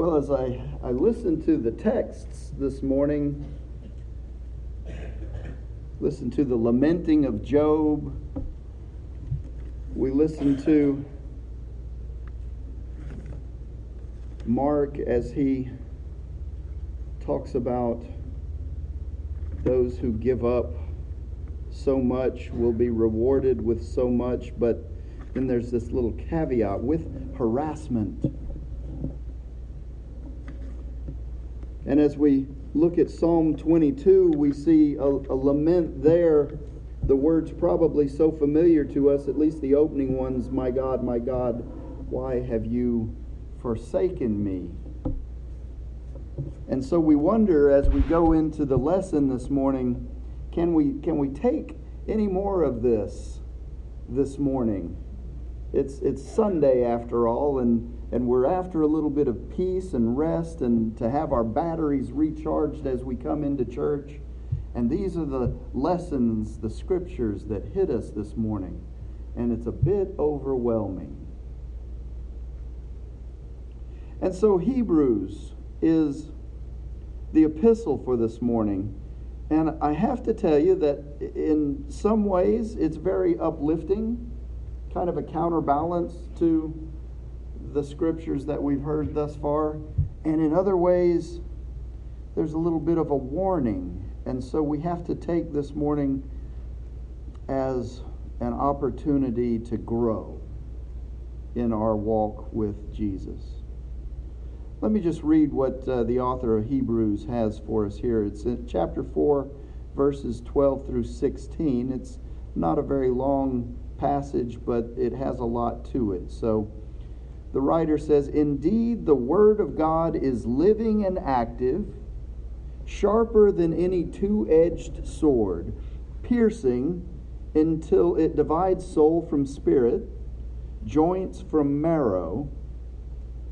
Well, as I, I listened to the texts this morning, listened to the lamenting of Job, we listened to Mark as he talks about those who give up so much will be rewarded with so much, but then there's this little caveat with harassment. And as we look at Psalm 22, we see a, a, lament there. The words probably so familiar to us, at least the opening ones My God, my God, why have you forsaken me? And so we wonder as we go into the lesson this morning can we, can we take any more of this this morning? It's, it's Sunday after all, and, and we're after a little bit of peace and rest and to have our batteries recharged as we come into church. And these are the lessons, the scriptures that hit us this morning. And it's a bit overwhelming. And so Hebrews is the epistle for this morning. And I have to tell you that in some ways it's very uplifting, kind of a counterbalance to the scriptures that we've heard thus far. And in other ways, there's a little bit of a warning. And so we have to take this morning as an opportunity to grow in our walk with Jesus. Let me just read what uh, the author of Hebrews has for us here. It's in chapter 4, verses 12 through 16. It's not a very long passage, but it has a lot to it. So the writer says, Indeed, the Word of God is living and active, sharper than any two edged sword, piercing until it divides soul from spirit, joints from marrow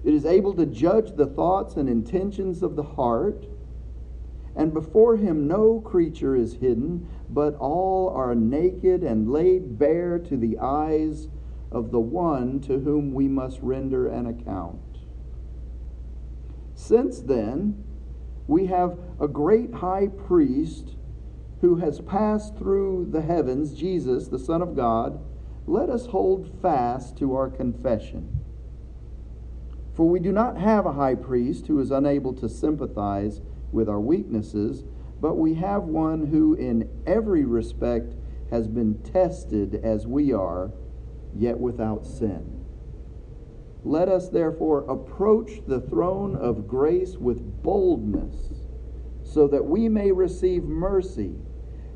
it is able to judge the thoughts and intentions of the heart. And before him no creature is hidden, but all are naked and laid bare to the eyes of the one to whom we must render an account. Since then, we have a great high priest who has passed through the heavens, Jesus, the Son of God. Let us hold fast to our confession. For we do not have a high priest who is unable to sympathize with our weaknesses, but we have one who in every respect has been tested as we are, yet without sin. Let us therefore approach the throne of grace with boldness, so that we may receive mercy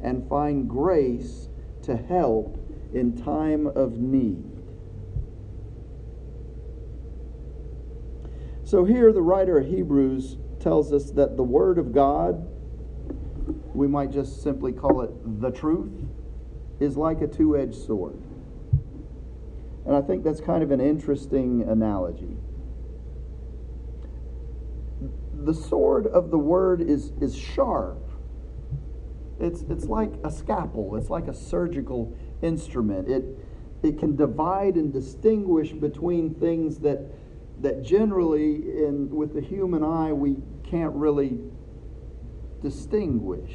and find grace to help in time of need. So here, the writer of Hebrews tells us that the Word of God, we might just simply call it the truth, is like a two edged sword. And I think that's kind of an interesting analogy. The sword of the Word is, is sharp. It's, it's like a scalpel, it's like a surgical instrument. It, it can divide and distinguish between things that that generally in with the human eye we can't really distinguish.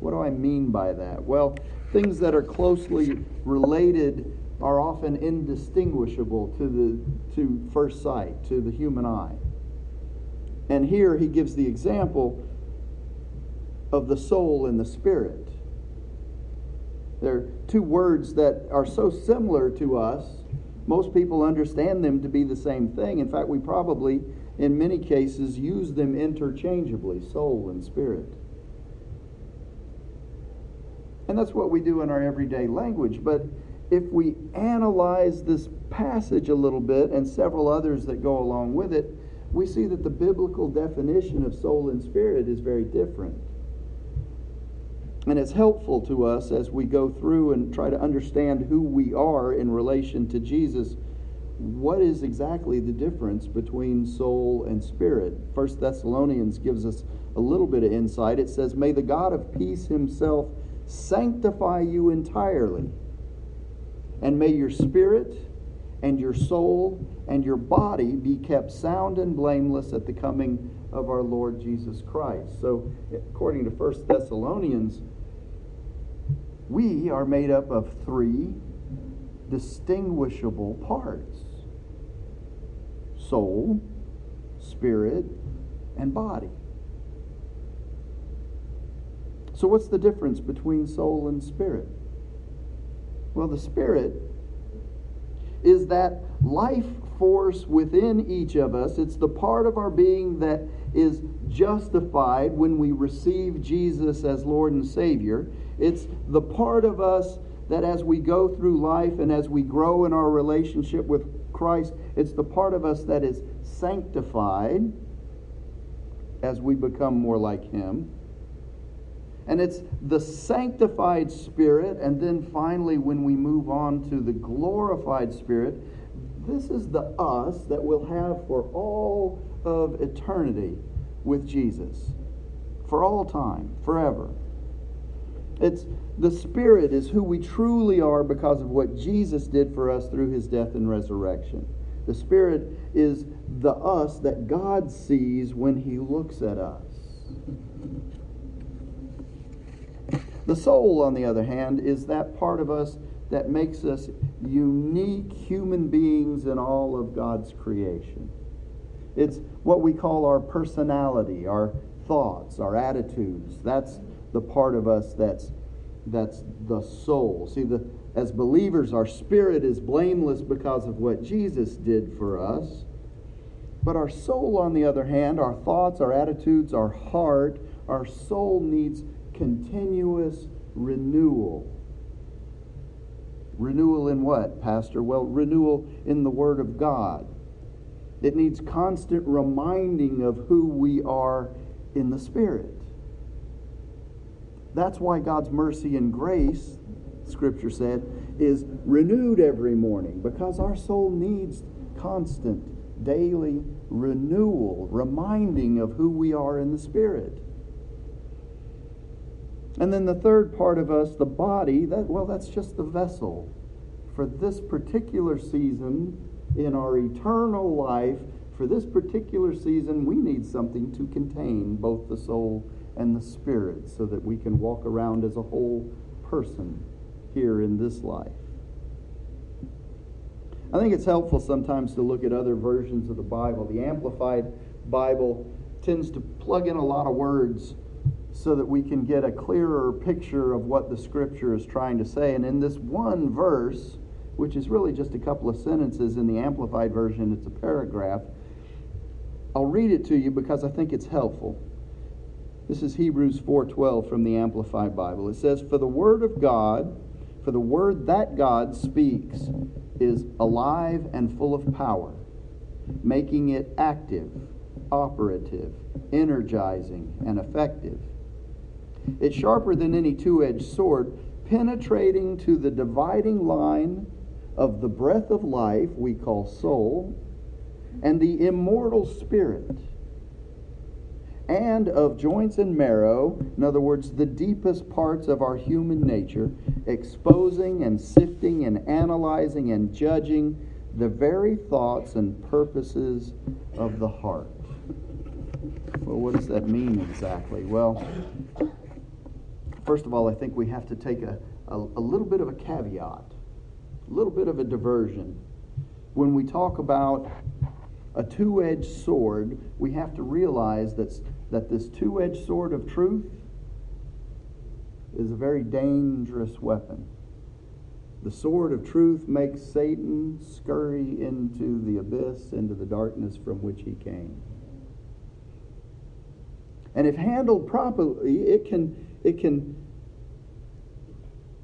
What do I mean by that? Well, things that are closely related are often indistinguishable to the to first sight, to the human eye. And here he gives the example of the soul and the spirit. They're two words that are so similar to us most people understand them to be the same thing. In fact, we probably, in many cases, use them interchangeably soul and spirit. And that's what we do in our everyday language. But if we analyze this passage a little bit and several others that go along with it, we see that the biblical definition of soul and spirit is very different. And it's helpful to us as we go through and try to understand who we are in relation to Jesus. What is exactly the difference between soul and spirit? First Thessalonians gives us a little bit of insight. It says, May the God of peace himself sanctify you entirely, and may your spirit and your soul and your body be kept sound and blameless at the coming of our Lord Jesus Christ. So, according to 1 Thessalonians, we are made up of three distinguishable parts soul, spirit, and body. So, what's the difference between soul and spirit? Well, the spirit is that life force within each of us. It's the part of our being that is justified when we receive Jesus as Lord and Savior. It's the part of us that as we go through life and as we grow in our relationship with Christ, it's the part of us that is sanctified as we become more like Him. And it's the sanctified spirit, and then finally, when we move on to the glorified spirit, this is the us that we'll have for all of eternity with Jesus. For all time, forever. It's the Spirit is who we truly are because of what Jesus did for us through his death and resurrection. The Spirit is the us that God sees when he looks at us. The soul, on the other hand, is that part of us that makes us unique human beings in all of God's creation. It's what we call our personality, our thoughts, our attitudes. That's the part of us that's that's the soul. See, the, as believers, our spirit is blameless because of what Jesus did for us. But our soul, on the other hand, our thoughts, our attitudes, our heart, our soul needs continuous renewal. Renewal in what, Pastor? Well, renewal in the Word of God. It needs constant reminding of who we are in the Spirit. That's why God's mercy and grace, Scripture said, is renewed every morning because our soul needs constant, daily renewal, reminding of who we are in the Spirit. And then the third part of us, the body, that well, that's just the vessel. For this particular season in our eternal life, for this particular season, we need something to contain both the soul and the spirit so that we can walk around as a whole person here in this life. I think it's helpful sometimes to look at other versions of the Bible. The Amplified Bible tends to plug in a lot of words so that we can get a clearer picture of what the scripture is trying to say. And in this one verse, which is really just a couple of sentences in the Amplified Version, it's a paragraph. I'll read it to you because I think it's helpful. This is Hebrews 4:12 from the Amplified Bible. It says, "For the word of God, for the word that God speaks is alive and full of power, making it active, operative, energizing, and effective." It's sharper than any two edged sword, penetrating to the dividing line of the breath of life we call soul and the immortal spirit, and of joints and marrow, in other words, the deepest parts of our human nature, exposing and sifting and analyzing and judging the very thoughts and purposes of the heart. Well, what does that mean exactly? Well, first of all, I think we have to take a, a, a little bit of a caveat, a little bit of a diversion. When we talk about a two edged sword, we have to realize that, that this two edged sword of truth is a very dangerous weapon. The sword of truth makes Satan scurry into the abyss, into the darkness from which he came. And if handled properly, it can, it can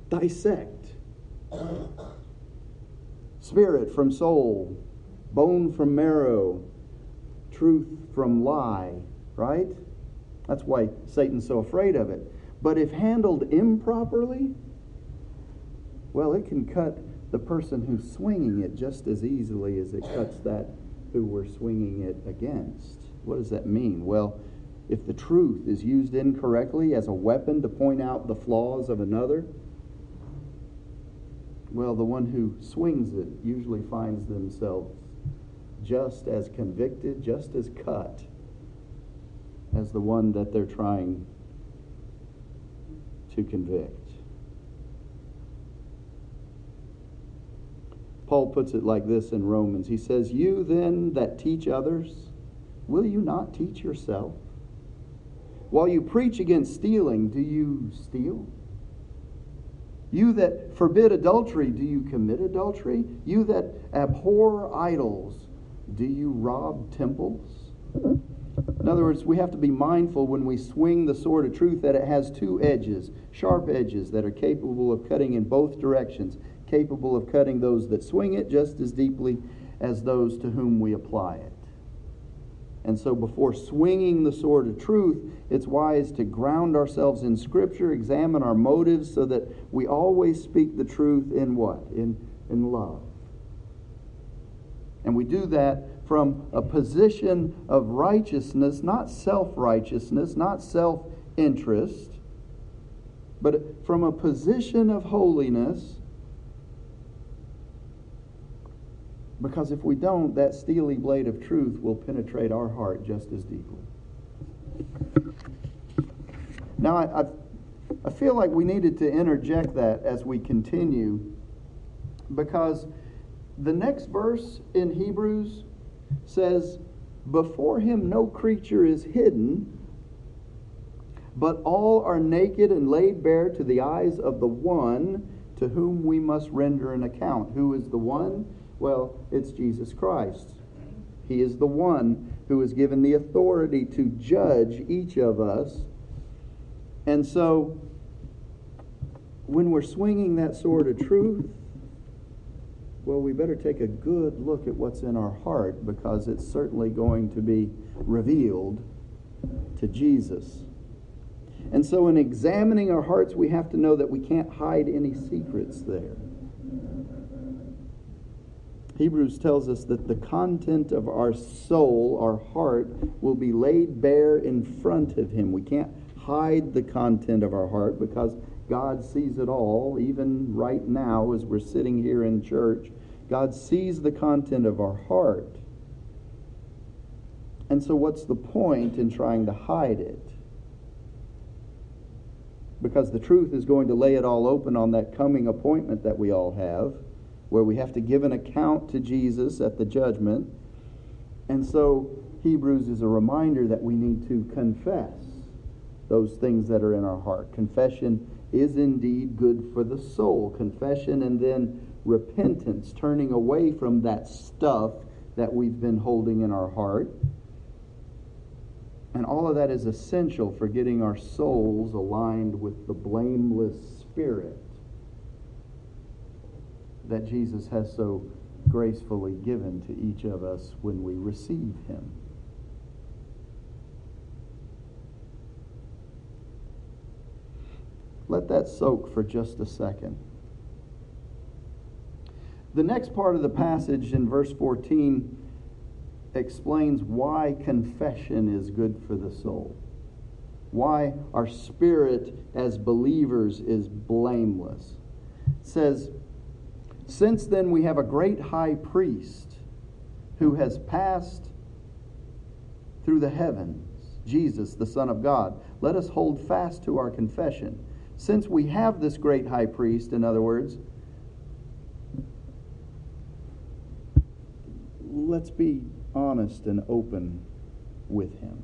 dissect spirit from soul, bone from marrow, truth from lie, right? That's why Satan's so afraid of it. But if handled improperly, well, it can cut the person who's swinging it just as easily as it cuts that who we're swinging it against. What does that mean? Well, if the truth is used incorrectly as a weapon to point out the flaws of another, well, the one who swings it usually finds themselves just as convicted, just as cut as the one that they're trying to convict. Paul puts it like this in Romans. He says, You then that teach others, will you not teach yourself? While you preach against stealing, do you steal? You that forbid adultery, do you commit adultery? You that abhor idols, do you rob temples? In other words, we have to be mindful when we swing the sword of truth that it has two edges, sharp edges that are capable of cutting in both directions, capable of cutting those that swing it just as deeply as those to whom we apply it. And so, before swinging the sword of truth, it's wise to ground ourselves in Scripture, examine our motives so that we always speak the truth in what? In, in love. And we do that from a position of righteousness, not self righteousness, not self interest, but from a position of holiness Because if we don't, that steely blade of truth will penetrate our heart just as deeply. Now, I, I, I, feel like we needed to interject that as we continue because the next verse in Hebrews says, Before him no creature is hidden, but all are naked and laid bare to the eyes of the one to whom we must render an account. Who is the one? Well, it's Jesus Christ. He is the one who is given the authority to judge each of us. And so, when we're swinging that sword of truth, well, we better take a good look at what's in our heart because it's certainly going to be revealed to Jesus. And so, in examining our hearts, we have to know that we can't hide any secrets there. Hebrews tells us that the content of our soul, our heart, will be laid bare in front of Him. We can't hide the content of our heart because God sees it all, even right now as we're sitting here in church. God sees the content of our heart. And so, what's the point in trying to hide it? Because the truth is going to lay it all open on that coming appointment that we all have where we have to give an account to Jesus at the judgment. And so Hebrews is a reminder that we need to confess those things that are in our heart. Confession is indeed good for the soul. Confession and then repentance, turning away from that stuff that we've been holding in our heart. And all of that is essential for getting our souls aligned with the blameless spirit that Jesus has so gracefully given to each of us when we receive him. Let that soak for just a second. The next part of the passage in verse 14 explains why confession is good for the soul, why our spirit as believers is blameless. It says, since then, we have a great high priest who has passed through the heavens, Jesus, the Son of God. Let us hold fast to our confession. Since we have this great high priest, in other words, let's be honest and open with him.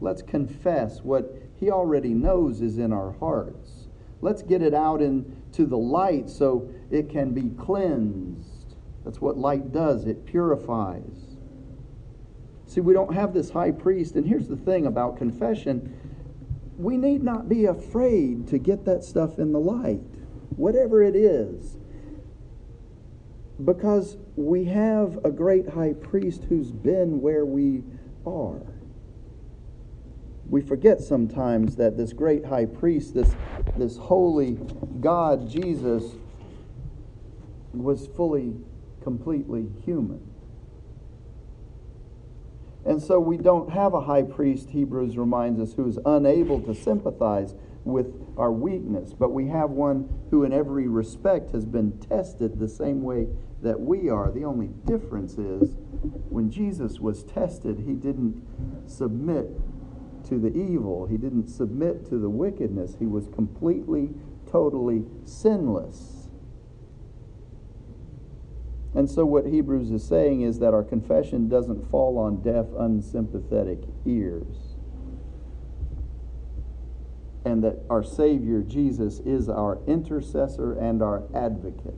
Let's confess what he already knows is in our hearts. Let's get it out into the light so it can be cleansed. That's what light does, it purifies. See, we don't have this high priest, and here's the thing about confession we need not be afraid to get that stuff in the light, whatever it is, because we have a great high priest who's been where we are we forget sometimes that this great high priest, this, this holy God, Jesus, was fully, completely human. And so we don't have a high priest, Hebrews reminds us, who is unable to sympathize with our weakness, but we have one who, in every respect, has been tested the same way that we are. The only difference is when Jesus was tested, he didn't submit to the evil, he didn't submit to the wickedness. He was completely, totally sinless. And so, what Hebrews is saying is that our confession doesn't fall on deaf, unsympathetic ears. And that our Savior, Jesus, is our intercessor and our advocate.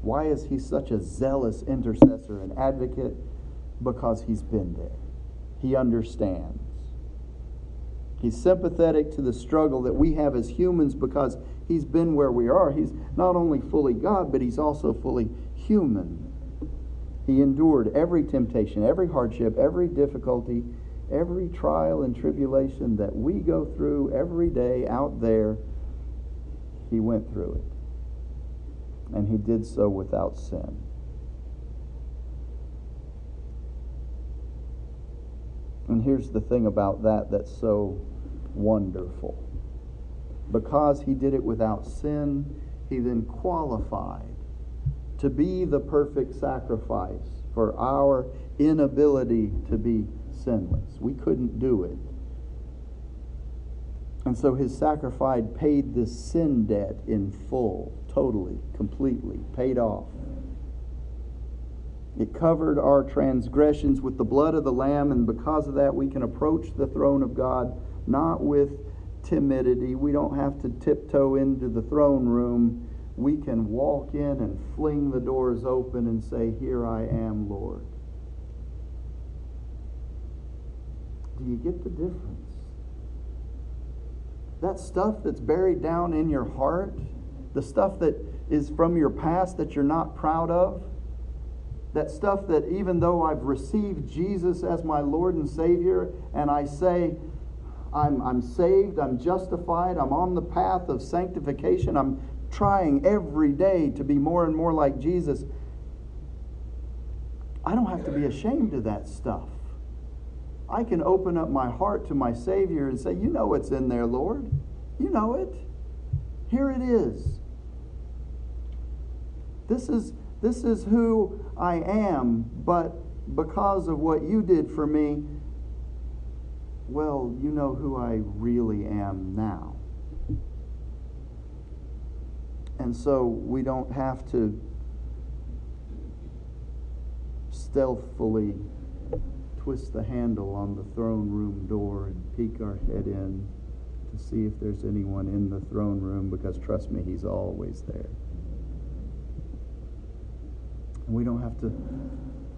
Why is he such a zealous intercessor and advocate? Because he's been there, he understands. He's sympathetic to the struggle that we have as humans because he's been where we are. He's not only fully God, but he's also fully human. He endured every temptation, every hardship, every difficulty, every trial and tribulation that we go through every day out there. He went through it. And he did so without sin. And here's the thing about that that's so wonderful. Because he did it without sin, he then qualified to be the perfect sacrifice for our inability to be sinless. We couldn't do it. And so his sacrifice paid the sin debt in full, totally, completely, paid off. It covered our transgressions with the blood of the Lamb, and because of that, we can approach the throne of God not with timidity. We don't have to tiptoe into the throne room we can walk in and fling the doors open and say, Here I am, Lord. Do you get the difference? That stuff that's buried down in your heart, the stuff that is from your past that you're not proud of, that stuff that even though I've received Jesus as my Lord and Savior, and I say, I'm, I'm saved, I'm justified, I'm on the path of sanctification, I'm trying every day to be more and more like Jesus, I don't have to be ashamed of that stuff. I can open up my heart to my Savior and say, You know what's in there, Lord. You know it. Here it is. This is, this is who I am, but because of what you did for me, well, you know who I really am now. And so we don't have to stealthily twist the handle on the throne room door and peek our head in to see if there's anyone in the throne room because trust me, he's always there. And we don't have to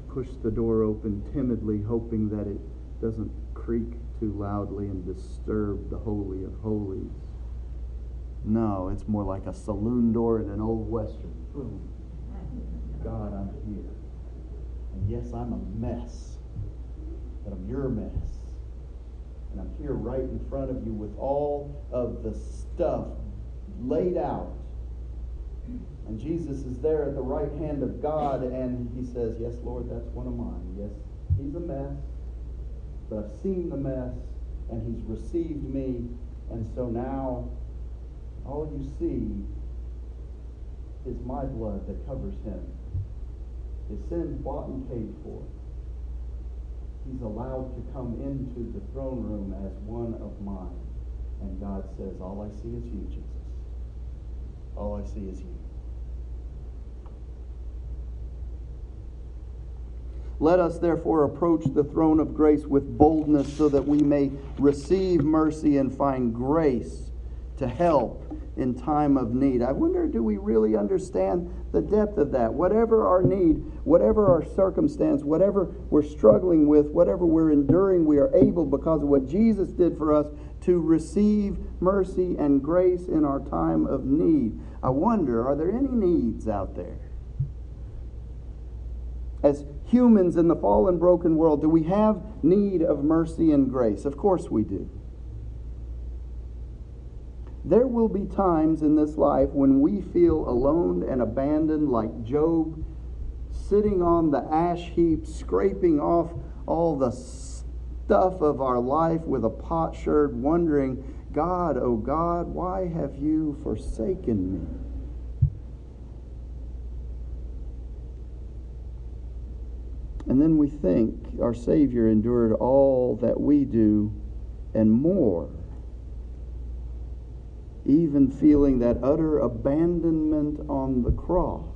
push the door open timidly, hoping that it doesn't creak too loudly and disturb the Holy of Holies. No, it's more like a saloon door in an old western. Boom. God, I'm here. And yes, I'm a mess, but I'm your mess. And I'm here right in front of you with all of the stuff laid out. And Jesus is there at the right hand of God, and he says, Yes, Lord, that's one of mine. Yes, he's a mess, but I've seen the mess, and he's received me. And so now all you see is my blood that covers him. His sins bought and paid for. He's allowed to come into the throne room as one of mine. And God says, All I see is you, Jesus. All I see is you. Let us therefore approach the throne of grace with boldness so that we may receive mercy and find grace to help in time of need. I wonder, do we really understand the depth of that? Whatever our need, whatever our circumstance, whatever we're struggling with, whatever we're enduring, we are able, because of what Jesus did for us, to receive mercy and grace in our time of need. I wonder, are there any needs out there? As humans in the fallen, broken world, do we have need of mercy and grace? Of course we do. There will be times in this life when we feel alone and abandoned, like Job, sitting on the ash heap, scraping off all the stuff of our life with a potsherd, wondering, God, oh God, why have you forsaken me? And then we think our Savior endured all that we do and more, even feeling that utter abandonment on the cross.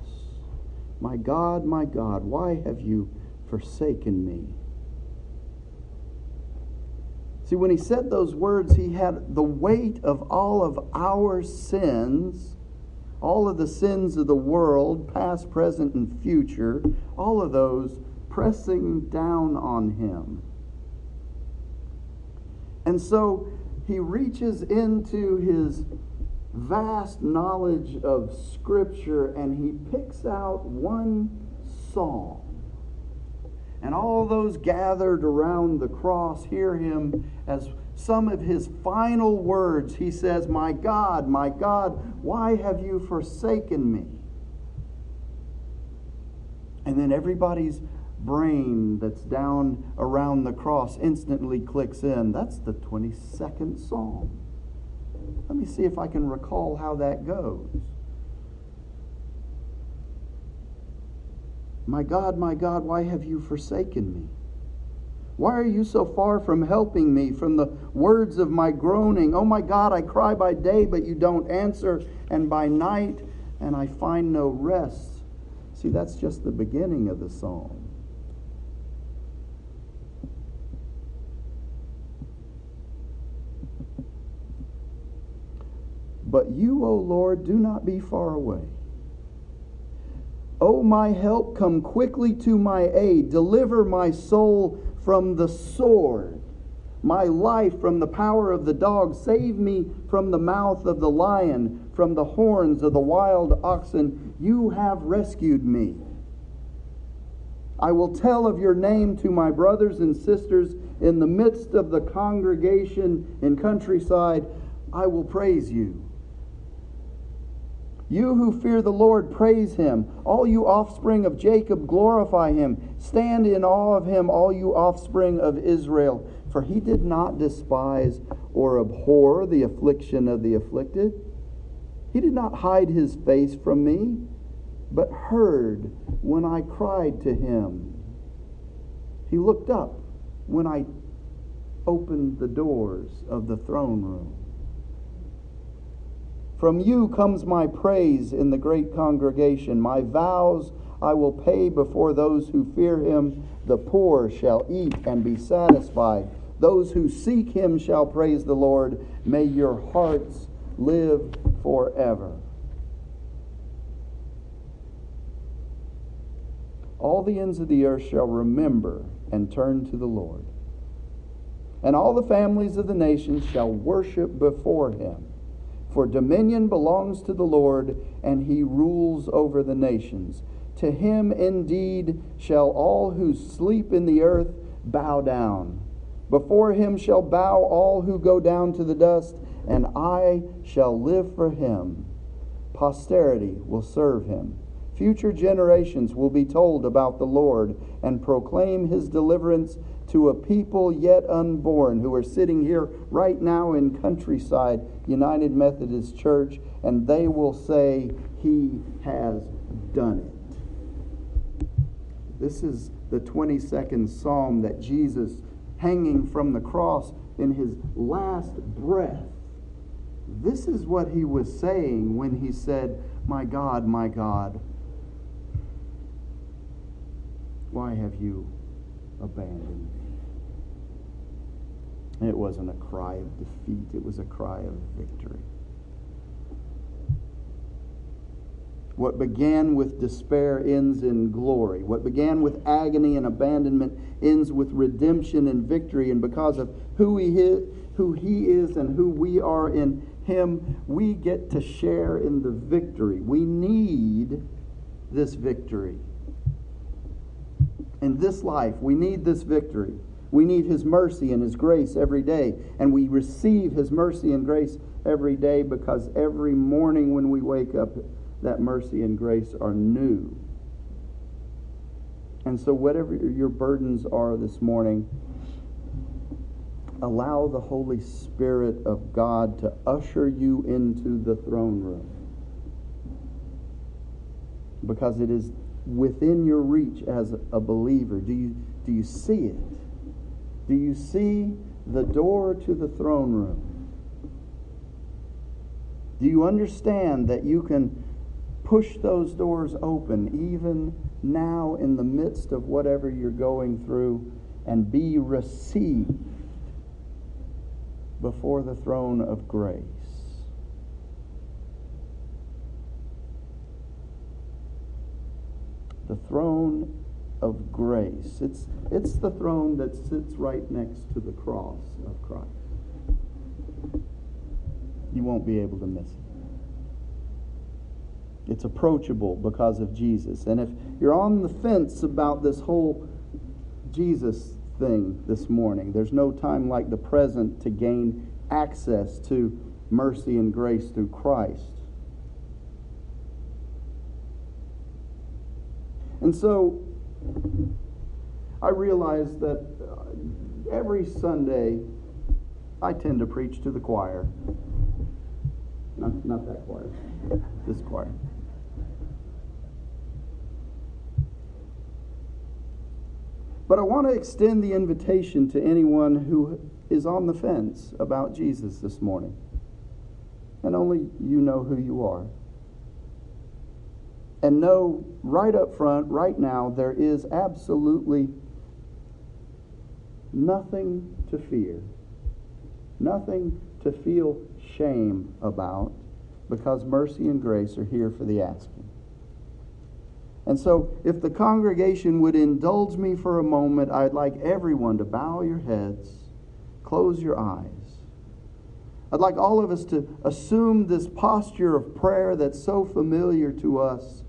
My God, my God, why have you forsaken me? See, when he said those words, he had the weight of all of our sins, all of the sins of the world, past, present, and future, all of those pressing down on him. And so he reaches into his vast knowledge of Scripture and he picks out one psalm. And all those gathered around the cross hear him as some of his final words. He says, My God, my God, why have you forsaken me? And then everybody's brain that's down around the cross instantly clicks in. That's the 22nd Psalm. Let me see if I can recall how that goes. My God, my God, why have you forsaken me? Why are you so far from helping me, from the words of my groaning? Oh my God, I cry by day, but you don't answer, and by night, and I find no rest. See, that's just the beginning of the psalm. But you, O Lord, do not be far away. O my help, come quickly to my aid. Deliver my soul from the sword, my life from the power of the dog. Save me from the mouth of the lion, from the horns of the wild oxen. You have rescued me. I will tell of your name to my brothers and sisters in the midst of the congregation and countryside. I will praise you. You who fear the Lord, praise him. All you offspring of Jacob, glorify him. Stand in awe of him, all you offspring of Israel. For he did not despise or abhor the affliction of the afflicted. He did not hide his face from me, but heard when I cried to him. He looked up when I opened the doors of the throne room. From you comes my praise in the great congregation. My vows I will pay before those who fear him. The poor shall eat and be satisfied. Those who seek him shall praise the Lord. May your hearts live forever. All the ends of the earth shall remember and turn to the Lord. And all the families of the nations shall worship before him. For dominion belongs to the Lord, and he rules over the nations. To him indeed shall all who sleep in the earth bow down. Before him shall bow all who go down to the dust, and I shall live for him. Posterity will serve him. Future generations will be told about the Lord and proclaim his deliverance to a people yet unborn who are sitting here right now in Countryside United Methodist Church, and they will say, He has done it. This is the 22nd Psalm that Jesus, hanging from the cross in his last breath, this is what he was saying when he said, My God, my God, why have you abandoned me? It wasn't a cry of defeat, it was a cry of victory. What began with despair ends in glory. What began with agony and abandonment ends with redemption and victory. And because of who he is, who he is and who we are in him, we get to share in the victory. We need this victory. In this life, we need this victory. We need His mercy and His grace every day. And we receive His mercy and grace every day because every morning when we wake up, that mercy and grace are new. And so, whatever your burdens are this morning, allow the Holy Spirit of God to usher you into the throne room. Because it is within your reach as a believer. Do you, do you see it? Do you see the door to the throne room? Do you understand that you can push those doors open even now in the midst of whatever you're going through and be received before the throne of grace? The throne of grace. It's, it's the throne that sits right next to the cross of Christ. You won't be able to miss it. It's approachable because of Jesus. And if you're on the fence about this whole Jesus thing this morning, there's no time like the present to gain access to mercy and grace through Christ. And so I realize that uh, every Sunday I tend to preach to the choir. Not, not that choir, this choir. But I want to extend the invitation to anyone who is on the fence about Jesus this morning. And only you know who you are. And know right up front, right now, there is absolutely nothing to fear, nothing to feel shame about, because mercy and grace are here for the asking. And so, if the congregation would indulge me for a moment, I'd like everyone to bow your heads, close your eyes. I'd like all of us to assume this posture of prayer that's so familiar to us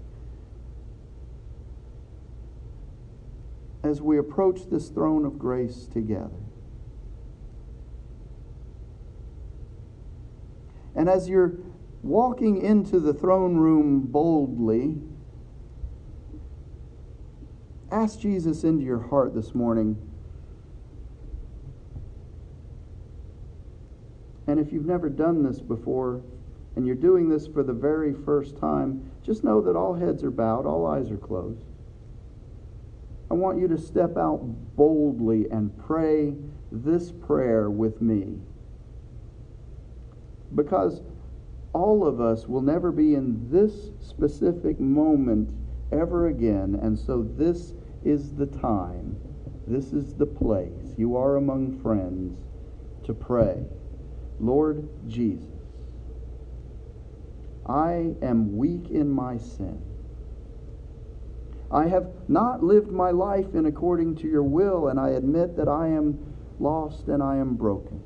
as we approach this throne of grace together. And as you're walking into the throne room boldly, Ask Jesus into your heart this morning. And if you've never done this before, and you're doing this for the very first time, just know that all heads are bowed, all eyes are closed. I want you to step out boldly and pray this prayer with me. Because all of us will never be in this specific moment ever again. And so this is the time, this is the place. You are among friends to pray. Lord Jesus, I am weak in my sin. I have not lived my life in according to your will, and I admit that I am lost and I am broken.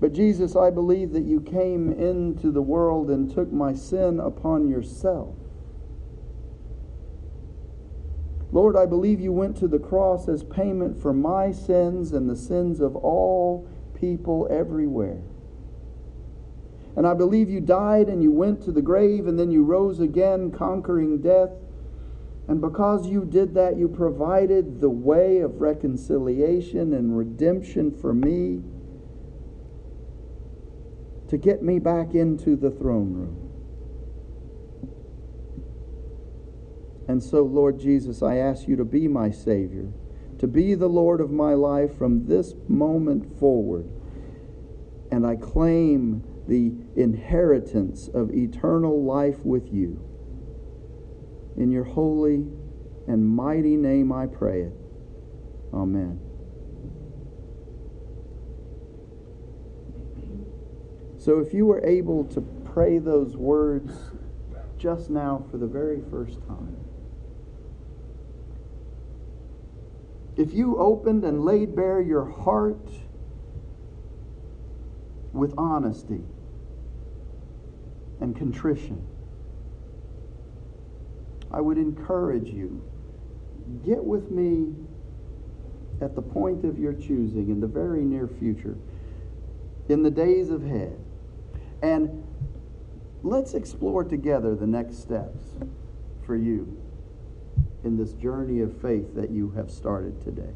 But Jesus, I believe that you came into the world and took my sin upon yourself. Lord, I believe you went to the cross as payment for my sins and the sins of all people everywhere. And I believe you died and you went to the grave and then you rose again, conquering death. And because you did that, you provided the way of reconciliation and redemption for me to get me back into the throne room. And so, Lord Jesus, I ask you to be my Savior, to be the Lord of my life from this moment forward. And I claim the inheritance of eternal life with you. In your holy and mighty name I pray it. Amen. So if you were able to pray those words just now for the very first time, if you opened and laid bare your heart with honesty and contrition, I would encourage you get with me at the point of your choosing in the very near future, in the days ahead. And let's explore together the next steps for you in this journey of faith that you have started today.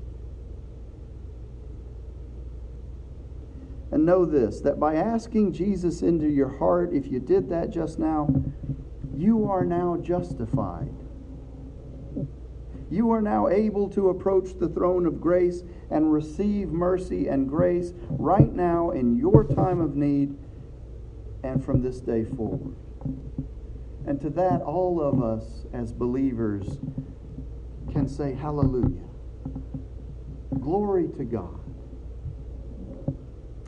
And know this that by asking Jesus into your heart, if you did that just now, you are now justified. You are now able to approach the throne of grace and receive mercy and grace right now in your time of need and from this day forward. And to that, all of us as believers can say, Hallelujah. Glory to God.